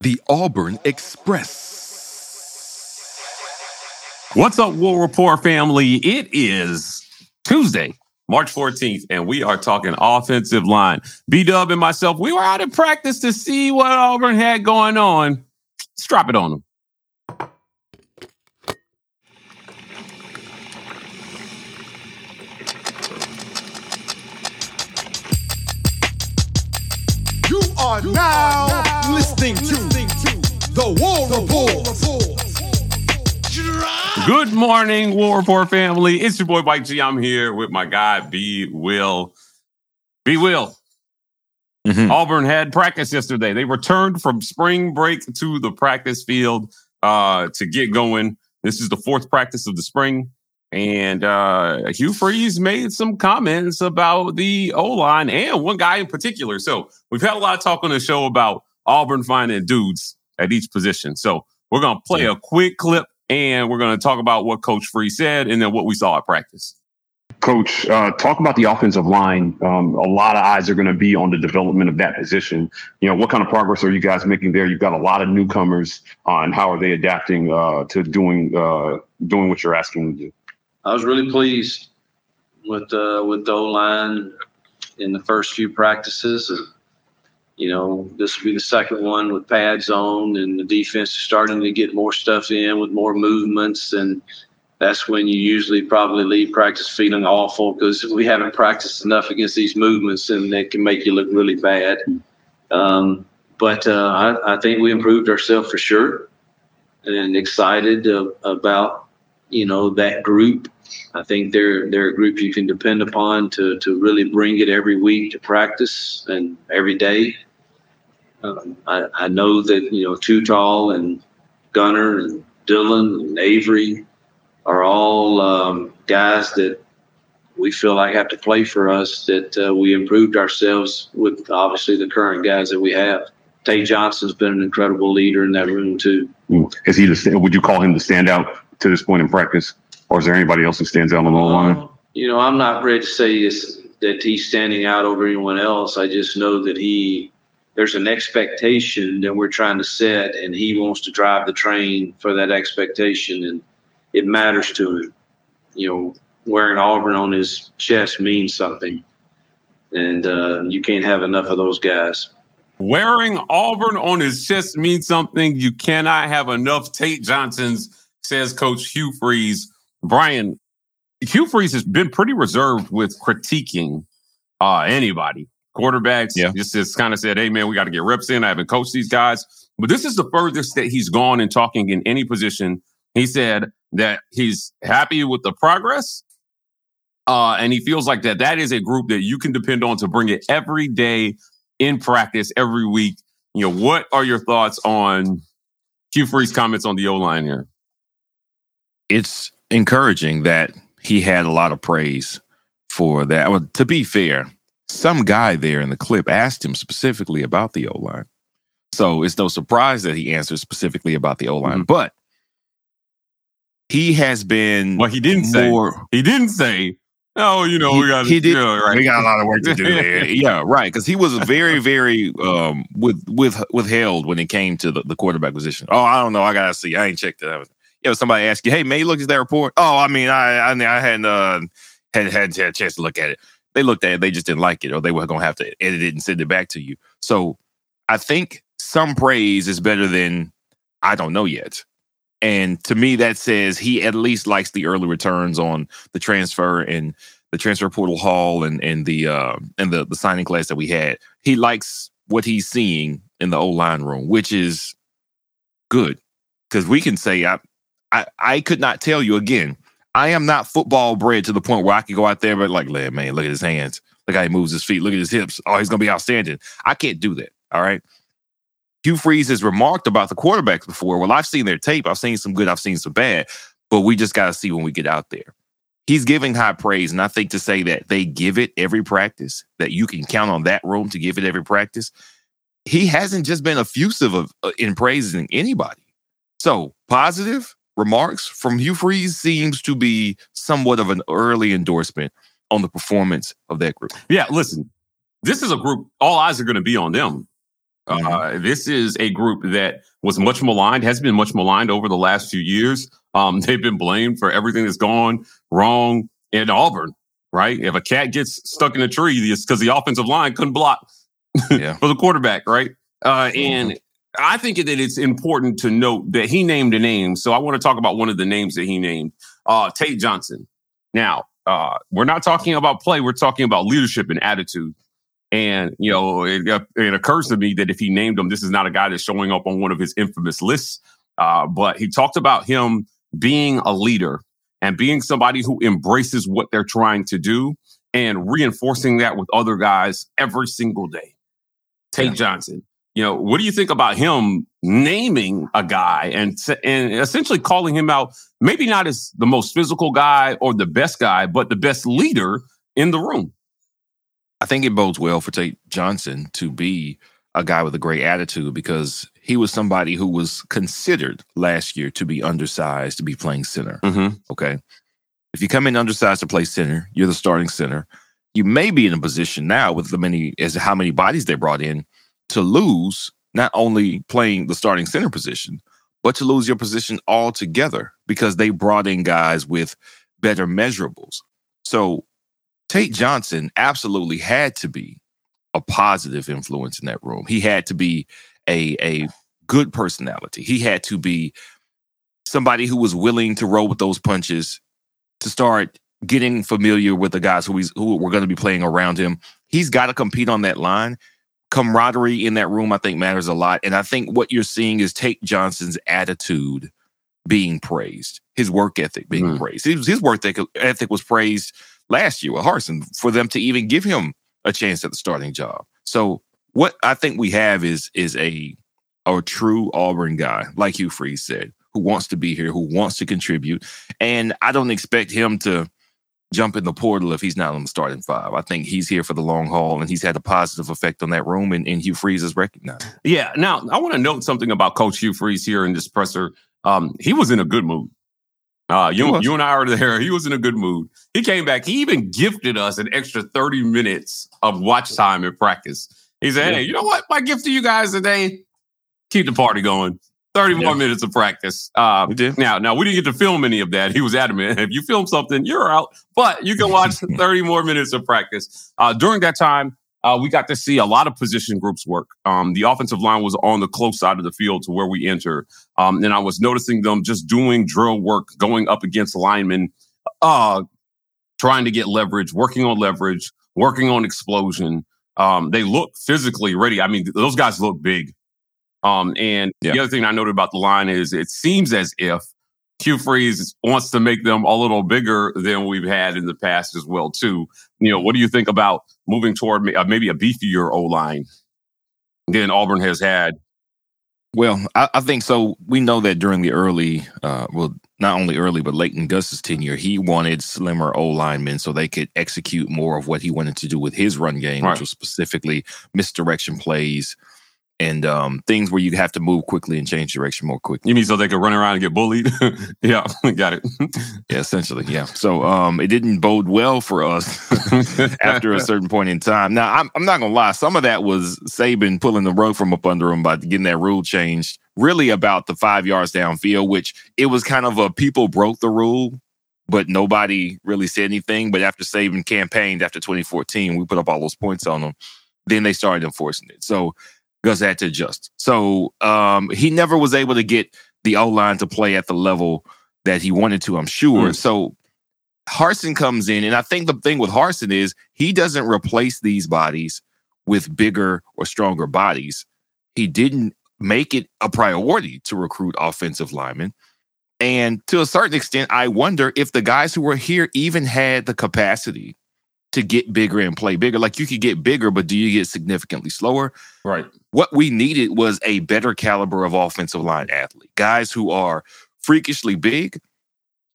the Auburn Express. What's up, War Report family? It is Tuesday, March 14th, and we are talking offensive line. B Dub and myself, we were out in practice to see what Auburn had going on. Let's drop it on them. You are now, listening, to, the War Report. Good morning, War Report family. It's your boy Mike G. I'm here with my guy B Will. B Will. Mhm. Auburn had practice yesterday. They returned from spring break to the practice field uh, to get going. This is the fourth practice of the spring. And uh, Hugh Freeze made some comments about the O line and one guy in particular. So we've had a lot of talk on the show about Auburn finding dudes at each position. So we're going to play a quick clip and we're going to talk about what Coach Freeze said and then what we saw at practice. Coach, uh, talk about the offensive line. Um, a lot of eyes are going to be on the development of that position. You know, what kind of progress are you guys making there? You've got a lot of newcomers, uh, and how are they adapting uh, to doing uh, doing what you're asking them to do? I was really pleased with uh, with the O line in the first few practices. And, you know, this will be the second one with pads on, and the defense is starting to get more stuff in with more movements. And that's when you usually probably leave practice feeling awful because we haven't practiced enough against these movements, and they can make you look really bad. Um, but uh, I, I think we improved ourselves for sure, and excited uh, about you know that group. I think they're they're a group you can depend upon to to really bring it every week to practice and every day. Um, I, I know that you know Too Tall and Gunner and Dillon and Avery are all um, guys that we feel like have to play for us. That uh, we improved ourselves with obviously the current guys that we have. Tate Johnson's been an incredible leader in that room too. Is he the would you call him the standout to this point in practice, or is there anybody else who stands out on the line? Uh, you know, I'm not ready to say this, that he's standing out over anyone else. I just know that he, there's an expectation that we're trying to set, and he wants to drive the train for that expectation, and it matters to him. You know, wearing Auburn on his chest means something, and uh, you can't have enough of those guys. Wearing Auburn on his chest means something. You cannot have enough Tate Johnsons, says Coach Hugh Freeze. Brian, Hugh Freeze has been pretty reserved with critiquing uh, anybody. Quarterbacks, Yeah. just, just kind of said, hey, man, we got to get reps in. I haven't coached these guys. But this is the furthest that he's gone in talking in any position. He said that he's happy with the progress. Uh, and he feels like that that is a group that you can depend on to bring it every day in practice every week. You know, what are your thoughts on Hugh Freeze's comments on the O line here? It's encouraging that he had a lot of praise for that. Well, to be fair, some guy there in the clip asked him specifically about the O line. So it's no surprise that he answered specifically about the O line. But he has been Well, he didn't say. He didn't say. Oh, you know, he, we got. he did. Yeah, right. We got a lot of work to do there. yeah, right. Because he was very, very um with with withheld when it came to the, the quarterback position. Oh, I don't know. I gotta see. I ain't checked it out. Know, somebody asked you, "Hey, may you look at that report?" Oh, I mean, I I, I hadn't uh, had, had had a chance to look at it. They looked at it, they just didn't like it, or they were gonna have to edit it and send it back to you. So, I think some praise is better than I don't know yet. And to me, that says he at least likes the early returns on the transfer and the transfer portal haul and and the uh, and the the signing class that we had. He likes what he's seeing in the O line room, which is good because we can say I, I I could not tell you again. I am not football bred to the point where I can go out there but like, man, look at his hands, look how he moves his feet, look at his hips. Oh, he's gonna be outstanding. I can't do that. All right. Hugh Freeze has remarked about the quarterbacks before. Well, I've seen their tape. I've seen some good. I've seen some bad. But we just got to see when we get out there. He's giving high praise, and I think to say that they give it every practice, that you can count on that room to give it every practice. He hasn't just been effusive of uh, in praising anybody. So positive remarks from Hugh Freeze seems to be somewhat of an early endorsement on the performance of that group. Yeah, listen, this is a group. All eyes are going to be on them. Mm-hmm. Uh, this is a group that was much maligned, has been much maligned over the last few years. Um, they've been blamed for everything that's gone wrong in Auburn, right? If a cat gets stuck in a tree, it's because the offensive line couldn't block Yeah. for the quarterback, right? Uh, Mm-hmm. and I think that it's important to note that he named a name. So I want to talk about one of the names that he named, uh, Tate Johnson. Now, uh, we're not talking about play, we're talking about leadership and attitude. And, you know, it, it occurs to me that if he named him, this is not a guy that's showing up on one of his infamous lists. Uh, but he talked about him being a leader and being somebody who embraces what they're trying to do and reinforcing that with other guys every single day. Tate Johnson. You know, what do you think about him naming a guy and and essentially calling him out? Maybe not as the most physical guy or the best guy, but the best leader in the room. I think it bodes well for Tate Johnson to be a guy with a great attitude because he was somebody who was considered last year to be undersized to be playing center. Mm-hmm. Okay. If you come in undersized to play center, you're the starting center. You may be in a position now with the many as how many bodies they brought in to lose not only playing the starting center position, but to lose your position altogether because they brought in guys with better measurables. So Tate Johnson absolutely had to be a positive influence in that room. He had to be a a good personality. He had to be somebody who was willing to roll with those punches to start getting familiar with the guys who he's who were going to be playing around him. He's got to compete on that line. Camaraderie in that room, I think, matters a lot. And I think what you're seeing is Tate Johnson's attitude being praised, his work ethic being Mm. praised. His, his work ethic, ethic was praised last year with Harsin for them to even give him a chance at the starting job. So what I think we have is is a a true Auburn guy, like Hugh Freeze said, who wants to be here, who wants to contribute. And I don't expect him to jump in the portal if he's not on the starting five. I think he's here for the long haul and he's had a positive effect on that room and, and Hugh Freeze is recognized. Yeah. Now, I want to note something about Coach Hugh Freeze here in this presser. Um, he was in a good mood. Uh, you, you and I are there. He was in a good mood. He came back. He even gifted us an extra 30 minutes of watch time in practice. He said, Hey, you know what? My gift to you guys today, keep the party going. 30 more minutes of practice. Uh, We did. now, now we didn't get to film any of that. He was adamant. If you film something, you're out. But you can watch 30 more minutes of practice. Uh, during that time, uh, we got to see a lot of position groups work. Um, the offensive line was on the close side of the field to where we enter. Um, and I was noticing them just doing drill work, going up against linemen, uh, trying to get leverage, working on leverage, working on explosion. Um, they look physically ready. I mean, those guys look big. Um, and Yeah. the other thing I noted about the line is it seems as if Hugh Freeze wants to make them a little bigger than we've had in the past as well, too. You know, what do you think about moving toward uh, maybe a beefier O line than Auburn has had? Well, I, I think so. We know that during the early, uh, well, not only early, but late in Gus's tenure, he wanted slimmer O linemen so they could execute more of what he wanted to do with his run game, Right. which was specifically misdirection plays and um, things where you have to move quickly and change direction more quickly. You mean so they could run around and get bullied? yeah, got it. Yeah, essentially, yeah. So um, it didn't bode well for us after a certain point in time. Now, I'm, I'm not gonna lie. Some of that was Saban pulling the rug from up under him by getting that rule changed. Really about the five yards downfield, which it was kind of a people broke the rule, but nobody really said anything. But after Saban campaigned after 2014, we put up all those points on them. Then they started enforcing it. So Gus had to adjust. So um, he never was able to get the O line to play at the level that he wanted to, I'm sure. Mm. So Harsin comes in, and I think the thing with Harsin is he doesn't replace these bodies with bigger or stronger bodies. He didn't make it a priority to recruit offensive linemen. And to a certain extent, I wonder if the guys who were here even had the capacity to get bigger and play bigger. Like you could get bigger, but do you get significantly slower? Right. What we needed was a better caliber of offensive line athlete, guys who are freakishly big,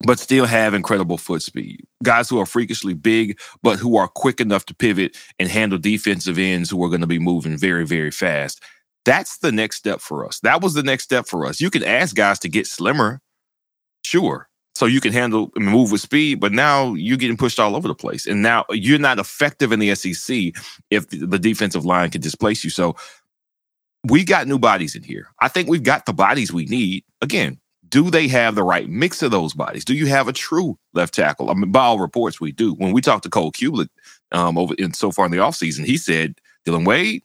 but still have incredible foot speed. Guys who are freakishly big, but who are quick enough to pivot and handle defensive ends who are going to be moving very, very fast. That's the next step for us. That was the next step for us. You can ask guys to get slimmer, sure. So you can handle and move with speed, but now you're getting pushed all over the place. And now you're not effective in the SEC if the, defensive line can displace you. So we got new bodies in here. I think we've got the bodies we need. Again, do they have the right mix of those bodies? Do you have a true left tackle? I mean, by all reports, we do. When we talked to Cole Cubelic um, over in so far in the offseason, he said Dillon Wade,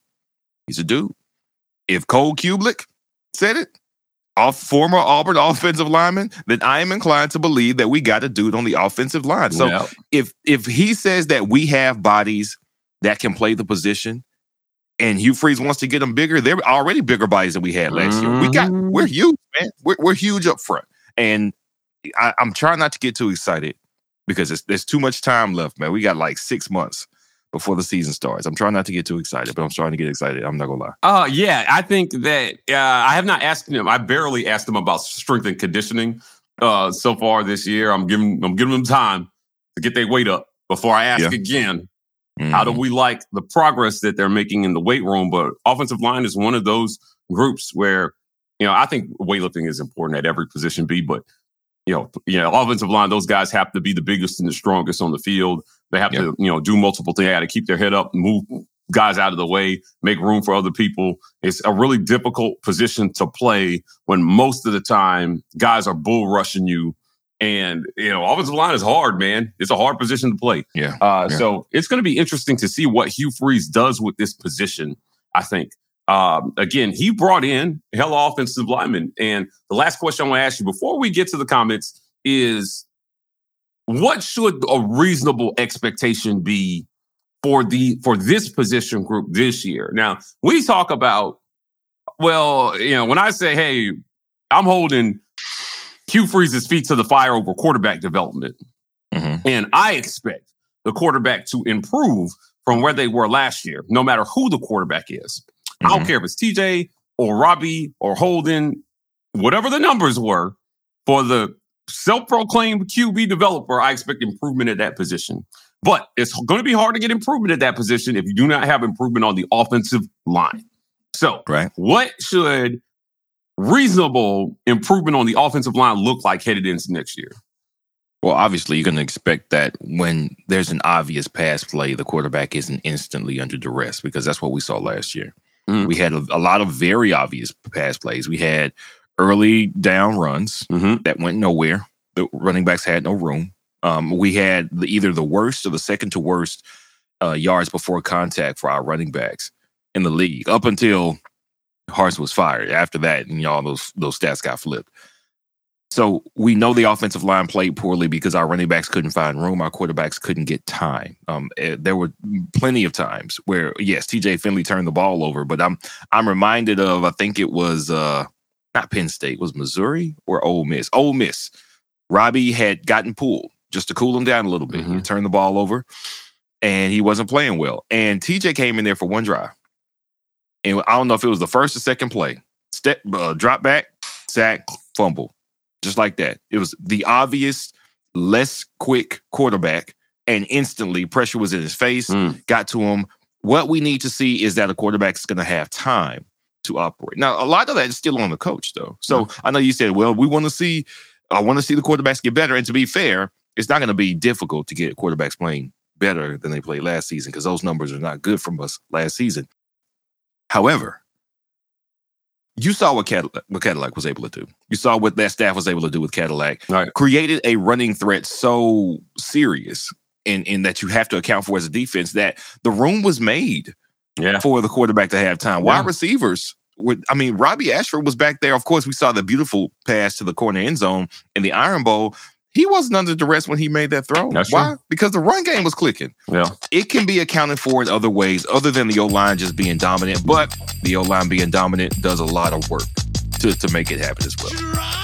he's a dude. If Cole Cubelic said it, off former Auburn offensive lineman, then I am inclined to believe that we got a dude on the offensive line. So Yep. if if he says that we have bodies that can play the position, and Hugh Freeze wants to get them bigger, they're already bigger bodies than we had last year. We got Mm-hmm. we're huge, man. We're, we're huge up front, and I, I'm trying not to get too excited because there's too much time left, man. We got like six months before the season starts. I'm trying not to get too excited, but I'm trying to get excited. I'm not gonna lie. Uh yeah, I think that uh, I have not asked him. I barely asked him about strength and conditioning uh so far this year. I'm giving I'm giving them time to get their weight up before I ask Yeah. again. How do Mhm. we like the progress that they're making in the weight room? But offensive line is one of those groups where you know I think weightlifting is important at every position B, but you know, you know, offensive line, those guys have to be the biggest and the strongest on the field. They have to, you know, do multiple things. They got to keep their head up, move guys out of the way, make room for other people. It's a really difficult position to play when most of the time guys are bull rushing you. And, you know, offensive line is hard, man. It's a hard position to play. Yeah. Uh, Yeah. So it's going to be interesting to see what Hugh Freeze does with this position, I think. Um, again, he brought in hella offensive linemen. And the last question I want to ask you before we get to the comments is what should a reasonable expectation be for the for this position group this year? Now, we talk about, well, you know, when I say, hey, I'm holding Hugh Freeze's feet to the fire over quarterback development. Mm-hmm. And I expect the quarterback to improve from where they were last year, no matter who the quarterback is. I don't care if it's TJ or Robbie or Holden, whatever the numbers were for the self proclaimed QB developer, I expect improvement at that position. But it's going to be hard to get improvement at that position if you do not have improvement on the offensive line. So, right. what should reasonable improvement on the offensive line look like headed into next year? Well, obviously, you're going to expect that when there's an obvious pass play, the quarterback isn't instantly under duress because that's what we saw last year. Mm. We had a, a lot of very obvious pass plays. We had early down runs Mm-hmm. that went nowhere. The running backs had no room. Um, we had the, either the worst or the second to worst uh, yards before contact for our running backs in the league up until Hartz was fired. After that, you know, those those stats got flipped. So we know the offensive line played poorly because our running backs couldn't find room. Our quarterbacks couldn't get time. Um, eh, there were plenty of times where, yes, TJ Finley turned the ball over, but I'm I'm reminded of I think it was uh, not Penn State, was Missouri or Ole Miss. Ole Miss. Robbie had gotten pulled just to cool him down a little bit. He turned the ball over, and he wasn't playing well. And TJ came in there for one drive, and I don't know if it was the first or second play. Step, uh, drop back, sack, fumble just like that. It was the obvious, less quick quarterback, and instantly pressure was in his face, got to him. What we need to see is that a quarterback is going to have time to operate. Now, a lot of that is still on the coach, though. So I know you said, well, we want to see, I want to see the quarterbacks get better. And to be fair, it's not going to be difficult to get quarterbacks playing better than they played last season because those numbers are not good from us last season. However, you saw what Cadillac, what Cadillac was able to do. You saw what that staff was able to do with Cadillac. Right. Created a running threat so serious and, in that you have to account for as a defense that the room was made Yeah. for the quarterback to have time. Wide Yeah. receivers. With, I mean, Robbie Ashford was back there. Of course, we saw the beautiful pass to the corner end zone in the Iron Bowl. He wasn't under duress when he made that throw. That's Why? true. Because the run game was clicking. Yeah. It can be accounted for in other ways, other than the O line just being dominant. But the O line being dominant does a lot of work to, to make it happen as well.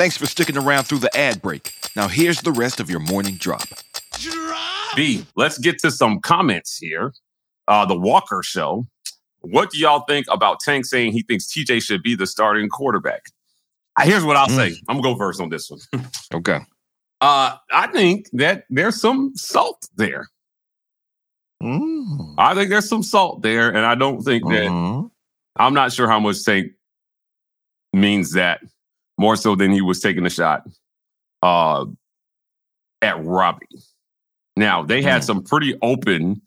Thanks for sticking around through the ad break. Now, here's the rest of your morning drop. B, let's get to some comments here. Uh, the Walker Show. What do y'all think about Tank saying he thinks TJ should be the starting quarterback? Uh, Here's what I'll say. I'm gonna go first on this one. Okay. Uh, I think that there's some salt there. Mm. I think there's some salt there, and I don't think that Mhm. I'm not sure how much Tank means that more so than he was taking a shot uh, at Robbie. Now they had some pretty open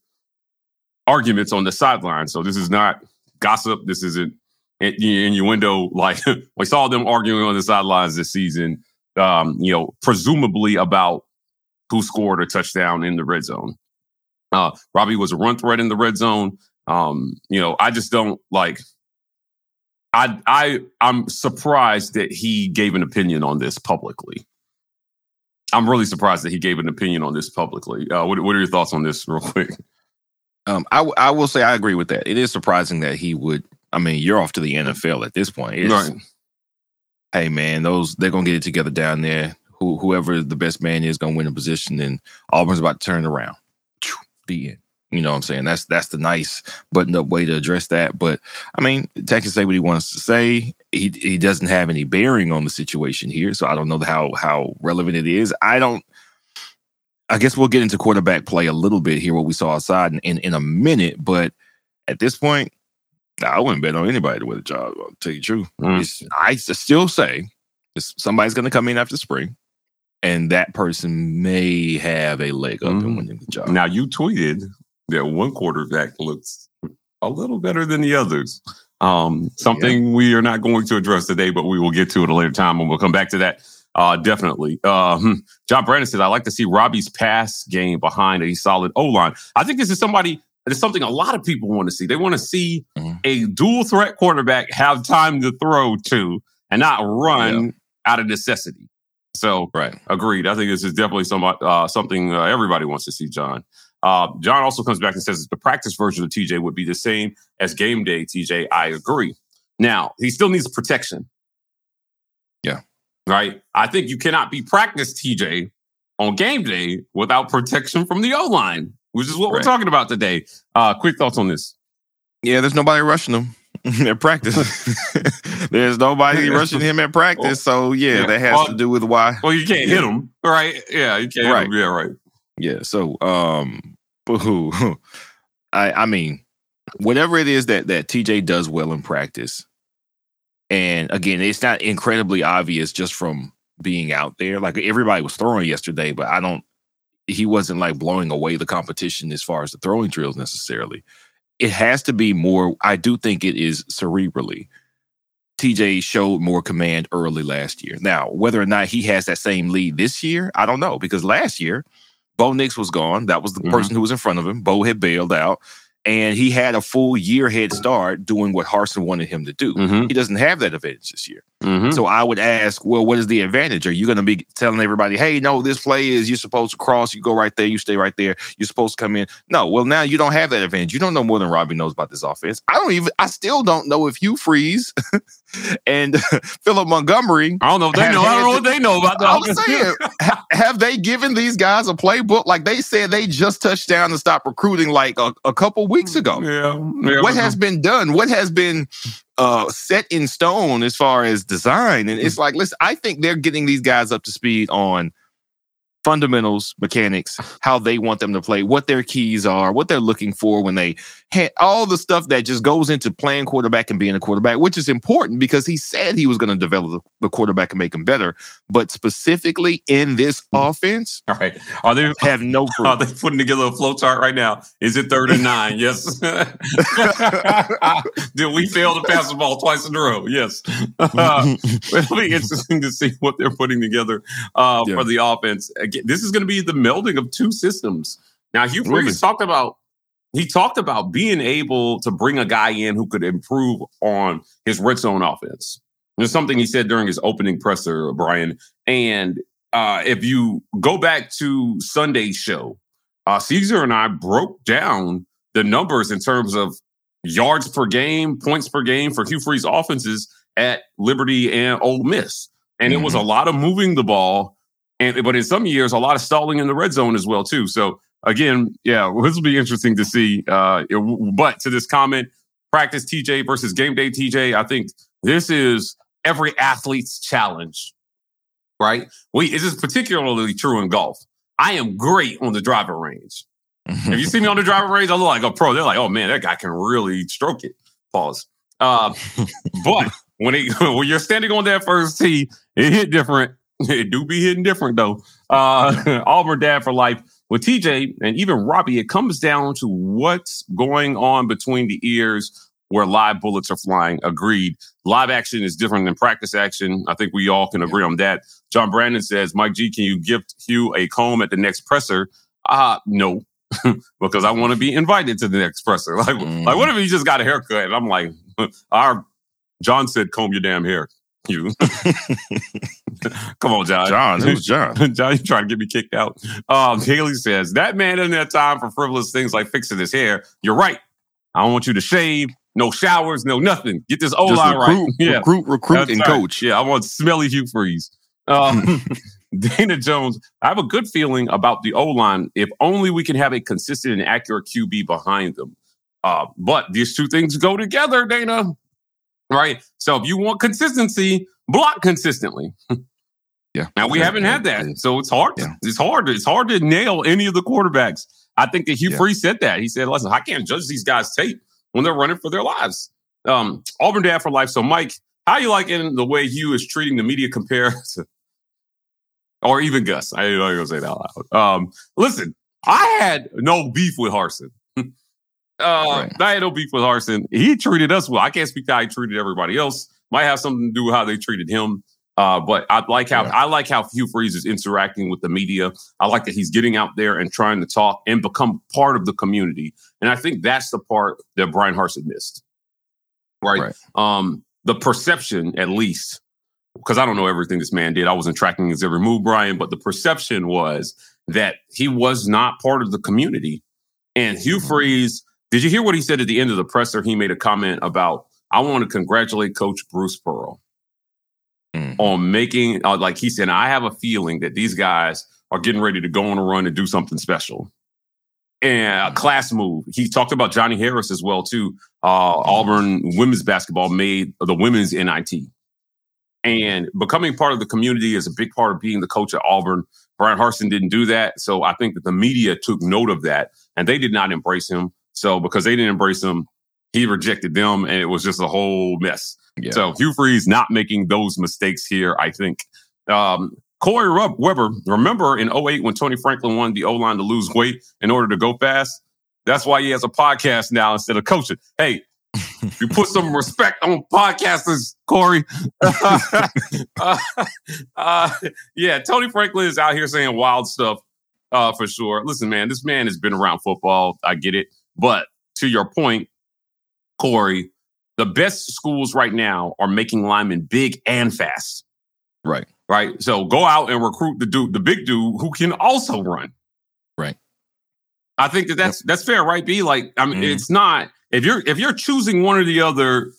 arguments on the sideline, so this is not gossip. This isn't innuendo. Like we saw them arguing on the sidelines this season. Um, you know, presumably about who scored a touchdown in the red zone. Uh, Robbie was a run threat in the red zone. Um, you know, I just don't like. I I I'm surprised that he gave an opinion on this publicly. I'm really surprised that he gave an opinion on this publicly. Uh, what What are your thoughts on this, real quick? Um, I, w- I will say I agree with that. It is surprising that he would. I mean, you're off to the NFL at this point. It's, Right. Hey man, those they're gonna get it together down there. Who whoever the best man is gonna win a position, and Auburn's about to turn around. The end. You know what I'm saying? That's that's the nice buttoned up way to address that. But I mean, Tech can say what he wants to say. He he doesn't have any bearing on the situation here, so I don't know how how relevant it is. I don't. I guess we'll get into quarterback play a little bit here, what we saw outside in, in, in a minute. But at this point, I wouldn't bet on anybody to win a job. I'll tell you the truth. Mm. It's- I still say somebody's going to come in after spring, and that person may have a leg up in mm-hmm. winning the job. Now you tweeted that one quarterback looks a little better than the others. Um, something we are not going to address today, but we will get to it a later time, and we'll come back to that. Uh, definitely. Uh, hmm. John Brandon said, "I like to see Robbie's pass game behind a solid O line." I think this is somebody. It's something a lot of people want to see. They want to see a dual threat quarterback have time to throw to and not run out of necessity. So, right, agreed. I think this is definitely some, uh, something uh, everybody wants to see, John. Uh, John also comes back and says the practice version of TJ would be the same as game day TJ. I agree. Now, he still needs protection. Yeah. Right? I think you cannot be practice TJ on game day without protection from the O line, which is what we're talking about today. Uh, quick thoughts on this. Yeah, there's nobody rushing him at practice. there's nobody rushing him at practice. So yeah, Yeah. that has Well- to do with why. Well, you can't hit him, right? Yeah, you can't Right. him. Yeah, right. Yeah. So um boo I I mean, whatever it is that that TJ does well in practice, and again, it's not incredibly obvious just from being out there. Like everybody was throwing yesterday, but I don't he wasn't like blowing away the competition as far as the throwing drills necessarily. It has to be more. I do think it is cerebrally. TJ showed more command early last year. Now, whether or not he has that same lead this year, I don't know because last year, Bo Nix was gone. That was the Mhm. person who was in front of him. Bo had bailed out, and he had a full year head start doing what Harsin wanted him to do. Mhm. He doesn't have that advantage this year. Mhm. So I would ask, well, what is the advantage? Are you going to be telling everybody, hey, no, this play is you're supposed to cross, you go right there, you stay right there, you're supposed to come in? No, well, now you don't have that advantage. You don't know more than Robbie knows about this offense. I don't even, I still don't know if Hugh Freeze and Philip Montgomery. I don't know if they know. I don't know what they know about the I'm saying, ha- have they given these guys a playbook? Like they said, they just touched down and stopped recruiting like a, a couple weeks ago. Yeah. yeah what has been done? What has been uh, set in stone as far as design? And it's like, listen, I think they're getting these guys up to speed on fundamentals, mechanics, how they want them to play, what their keys are, what they're looking for when they ha- all the stuff that just goes into playing quarterback and being a quarterback, which is important because he said he was going to develop the, the quarterback and make him better. But specifically in this offense, All right. Are they have no proof. Are they putting together a flow chart right now? Is it third and nine? Yes. Did we fail to pass the ball twice in a row? Yes. Uh, it'll be interesting to see what they're putting together uh, Yeah. for the offense. Again, this is going to be the melding of two systems. Now, Hugh Really? Freeze talked about he talked about being able to bring a guy in who could improve on his red zone offense. There's something he said during his opening presser, Brian. And uh, if you go back to Sunday's show, uh, Caesar and I broke down the numbers in terms of yards per game, points per game for Hugh Freeze offenses at Liberty and Ole Miss. And it was a lot of moving the ball, and but in some years, a lot of stalling in the red zone as well too. So again, yeah, this will be interesting to see. Uh, it- but to this comment, practice TJ versus game day TJ, I think this is every athlete's challenge, right? We this is particularly true in golf. I am great on the driving range. if you see me on the driving range, I look like a pro. They're like, oh man, that guy can really stroke it. Pause. Uh, but when it, when you're standing on that first tee, it hit different. It do be hitting different though. Uh, Auburn dad for life with TJ and even Robbie. It comes down to what's going on between the ears where live bullets are flying. Agreed. Live action is different than practice action. I think we all can agree on that. John Brandon says, Mike G, can you gift Hugh a comb at the next presser? Uh, no. because I want to be invited to the next presser. Like, like what if he just got a haircut? And I'm like, our John said, comb your damn hair. You come on, John. John, who's John? John, you trying to get me kicked out. Um, Haley says, that man doesn't have time for frivolous things like fixing his hair. You're right. I don't want you to shave, no showers, no nothing. Get this O line right. recruit, recruit, recruit, That's and right. coach. Yeah, I want smelly Hugh Freeze. Um, Dana Jones, I have a good feeling about the O line if only we can have a consistent and accurate QB behind them. Uh, but these two things go together, Dana. Right? So if you want consistency, block consistently. Yeah. Now we Yeah, haven't yeah, had that. So it's hard. It's hard. It's hard to nail any of the quarterbacks. I think that Hugh Yeah. Freeze said that. He said, listen, I can't judge these guys' tape when they're running for their lives. Um, Auburn dad for life. So Mike, how you liking the way Hugh is treating the media compared to or even Gus? I didn't know you were gonna say that out loud. Um, listen, I had no beef with Harsin. Uh, I had no beef with Harsin. He treated us well. I can't speak to how he treated everybody else. Might have something to do with how they treated him. Uh, but I like how I like how Hugh Freeze is interacting with the media. I like that he's getting out there and trying to talk and become part of the community. And I think that's the part that Bryan Harsin missed. Right. Um, the perception, at least, because I don't know everything this man did. I wasn't tracking his every move, Brian, but the perception was that he was not part of the community. And Hugh Freeze, did you hear what he said at the end of the presser? He made a comment about, I want to congratulate Coach Bruce Pearl on making, uh, like he said, I have a feeling that these guys are getting ready to go on a run and do something special. And a class move. He talked about Johnnie Harris as well, too. Uh, Auburn women's basketball made the women's NIT. And becoming part of the community is a big part of being the coach at Auburn. Bryan Harsin didn't do that. So I think that the media took note of that and they did not embrace him. So because they didn't embrace him, he rejected them and it was just a whole mess. So Hugh Freeze not making those mistakes here, I think. Um, Corey Rub- Weber, remember in 08 when Tony Franklin wanted the O line to lose weight in order to go fast? That's why he has a podcast now instead of coaching. Hey, you put some respect on podcasters, Corey. uh, uh, yeah, Tony Franklin is out here saying wild stuff uh, for sure. Listen, man, this man has been around football. I get it. But to your point, Corey, the best schools right now are making linemen big and fast. Right. Right. So go out and recruit the dude, the big dude who can also run. Right. I think that that's that's fair, right? B like I mean, mm. it's not if you're if you're choosing one or the other,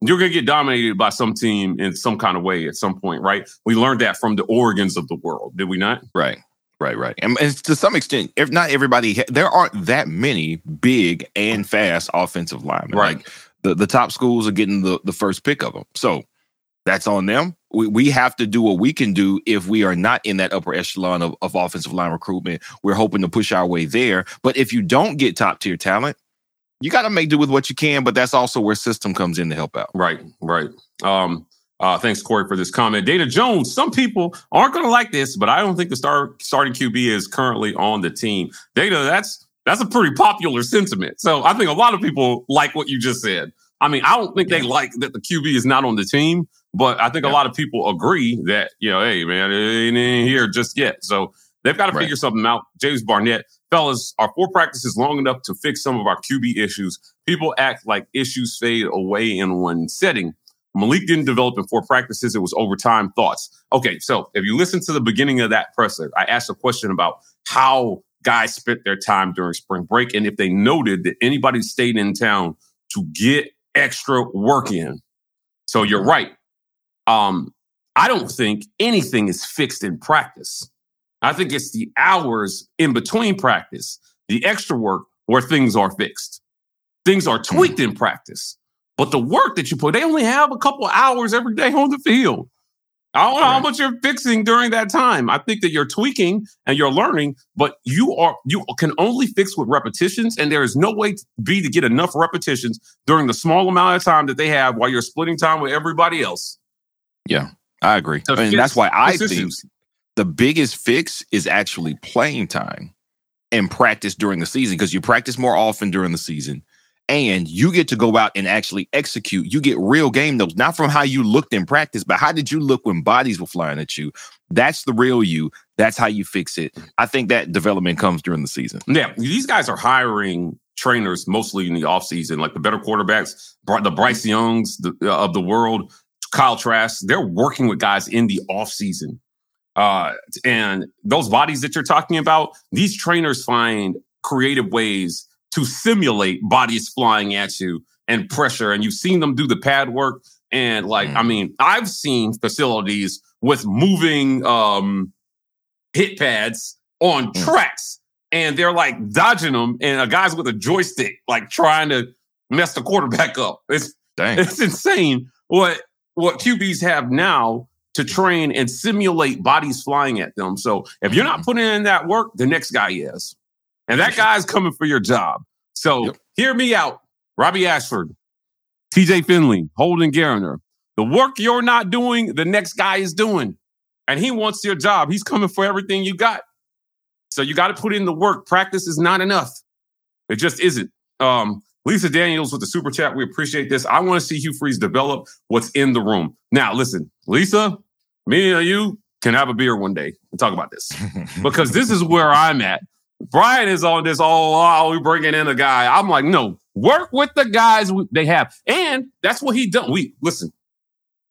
you're gonna get dominated by some team in some kind of way at some point, right? We learned that from the Oregons of the world, did we not? Right. Right, right, and, to some extent, if not everybody, there aren't that many big and fast offensive linemen. Right, like the the top schools are getting the the first pick of them, so that's on them. We, we have to do what we can do if we are not in that upper echelon of, of offensive line recruitment. We're hoping to push our way there. But if you don't get top tier talent, you got to make do with what you can. But that's also where system comes in to help out. Right, right. Um, uh, thanks, Corey, for this comment. Dana Jones, some people aren't going to like this, but I don't think the star, starting QB is currently on the team. Dana, that's that's a pretty popular sentiment. So I think a lot of people like what you just said. I mean, I don't think they like that the QB is not on the team, but I think yeah. a lot of people agree that, you know, hey, man, it ain't in here just yet. So they've got to right. figure something out. James Barnett, fellas, our four practices long enough to fix some of our QB issues. People act like issues fade away in one setting. Malik didn't develop in four practices. It was overtime thoughts. Okay, so if you listen to the beginning of that presser, I asked a question about how guys spent their time during spring break and if they noted that anybody stayed in town to get extra work in. So you're right. Um, I don't think anything is fixed in practice. I think it's the hours in between practice, the extra work where things are fixed. Things are tweaked in practice. But the work that you put, they only have a couple hours every day on the field. I don't know right. how much you're fixing during that time. I think that you're tweaking and you're learning, but you are you can only fix with repetitions, and there is no way to be to get enough repetitions during the small amount of time that they have while you're splitting time with everybody else. Yeah, I agree. and fix, that's why I think the biggest fix is actually playing time and practice during the season because you practice more often during the season and you get to go out and actually execute. You get real game notes, not from how you looked in practice, but how did you look when bodies were flying at you? That's the real you. That's how you fix it. I think that development comes during the season. Yeah, these guys are hiring trainers mostly in the offseason, like the better quarterbacks, the Bryce Youngs of the world, Kyle Trask. They're working with guys in the offseason. Uh, and those bodies that you're talking about, these trainers find creative ways to simulate bodies flying at you and pressure. And you've seen them do the pad work. And like, mm. I mean, I've seen facilities with moving um, hit pads on mm. tracks and they're like dodging them and a guy's with a joystick, like trying to mess the quarterback up. It's, Dang. it's insane what, what QBs have now to train and simulate bodies flying at them. So if you're not mm. putting in that work, the next guy is. And that guy's coming for your job. So yep. hear me out. Robbie Ashford, TJ Finley, Holden Geriner. The work you're not doing, the next guy is doing. And he wants your job. He's coming for everything you got. So you got to put in the work. Practice is not enough. It just isn't. Um, Lisa Daniels with the super chat. We appreciate this. I want to see Hugh Freeze develop what's in the room. Now, listen, Lisa, me and you can have a beer one day and talk about this because this is where I'm at. Brian is on this, oh, oh, we bringing in a guy. I'm like, no, work with the guys they have. And that's what he done. We, listen,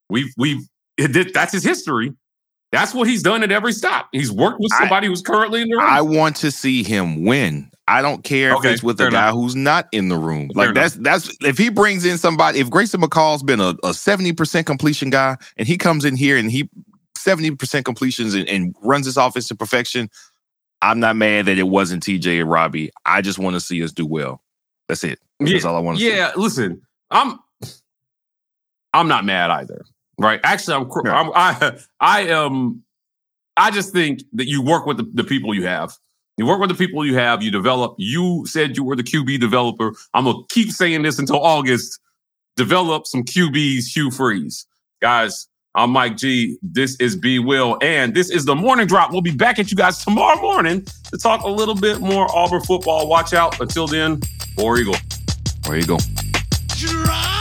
we've, we've, it, that's his history. That's what he's done at every stop. He's worked with somebody I, who's currently in the room. I want to see him win. I don't care okay, if it's with a guy enough. who's not in the room. Fair like that's enough. that's if he brings in somebody. If Grayson McCall's been a, a seventy percent completion guy, and he comes in here and he seventy percent completions and, and runs this offense to perfection, I'm not mad that it wasn't TJ and Robbie. I just want to see us do well. That's it. That's yeah, all I want to yeah, see. listen, I'm I'm not mad either. Right? Actually, I'm, no. I'm I I am I just think that you work with the, the people you have. You work with the people you have, you develop. You said you were the QB developer. I'm gonna keep saying this until August. Develop some QBs, Hugh Freeze. Guys, I'm Mike G. This is B Will, and this is the morning drop. We'll be back at you guys tomorrow morning to talk a little bit more Auburn football. Watch out. Until then, War Eagle. War Eagle. Drop.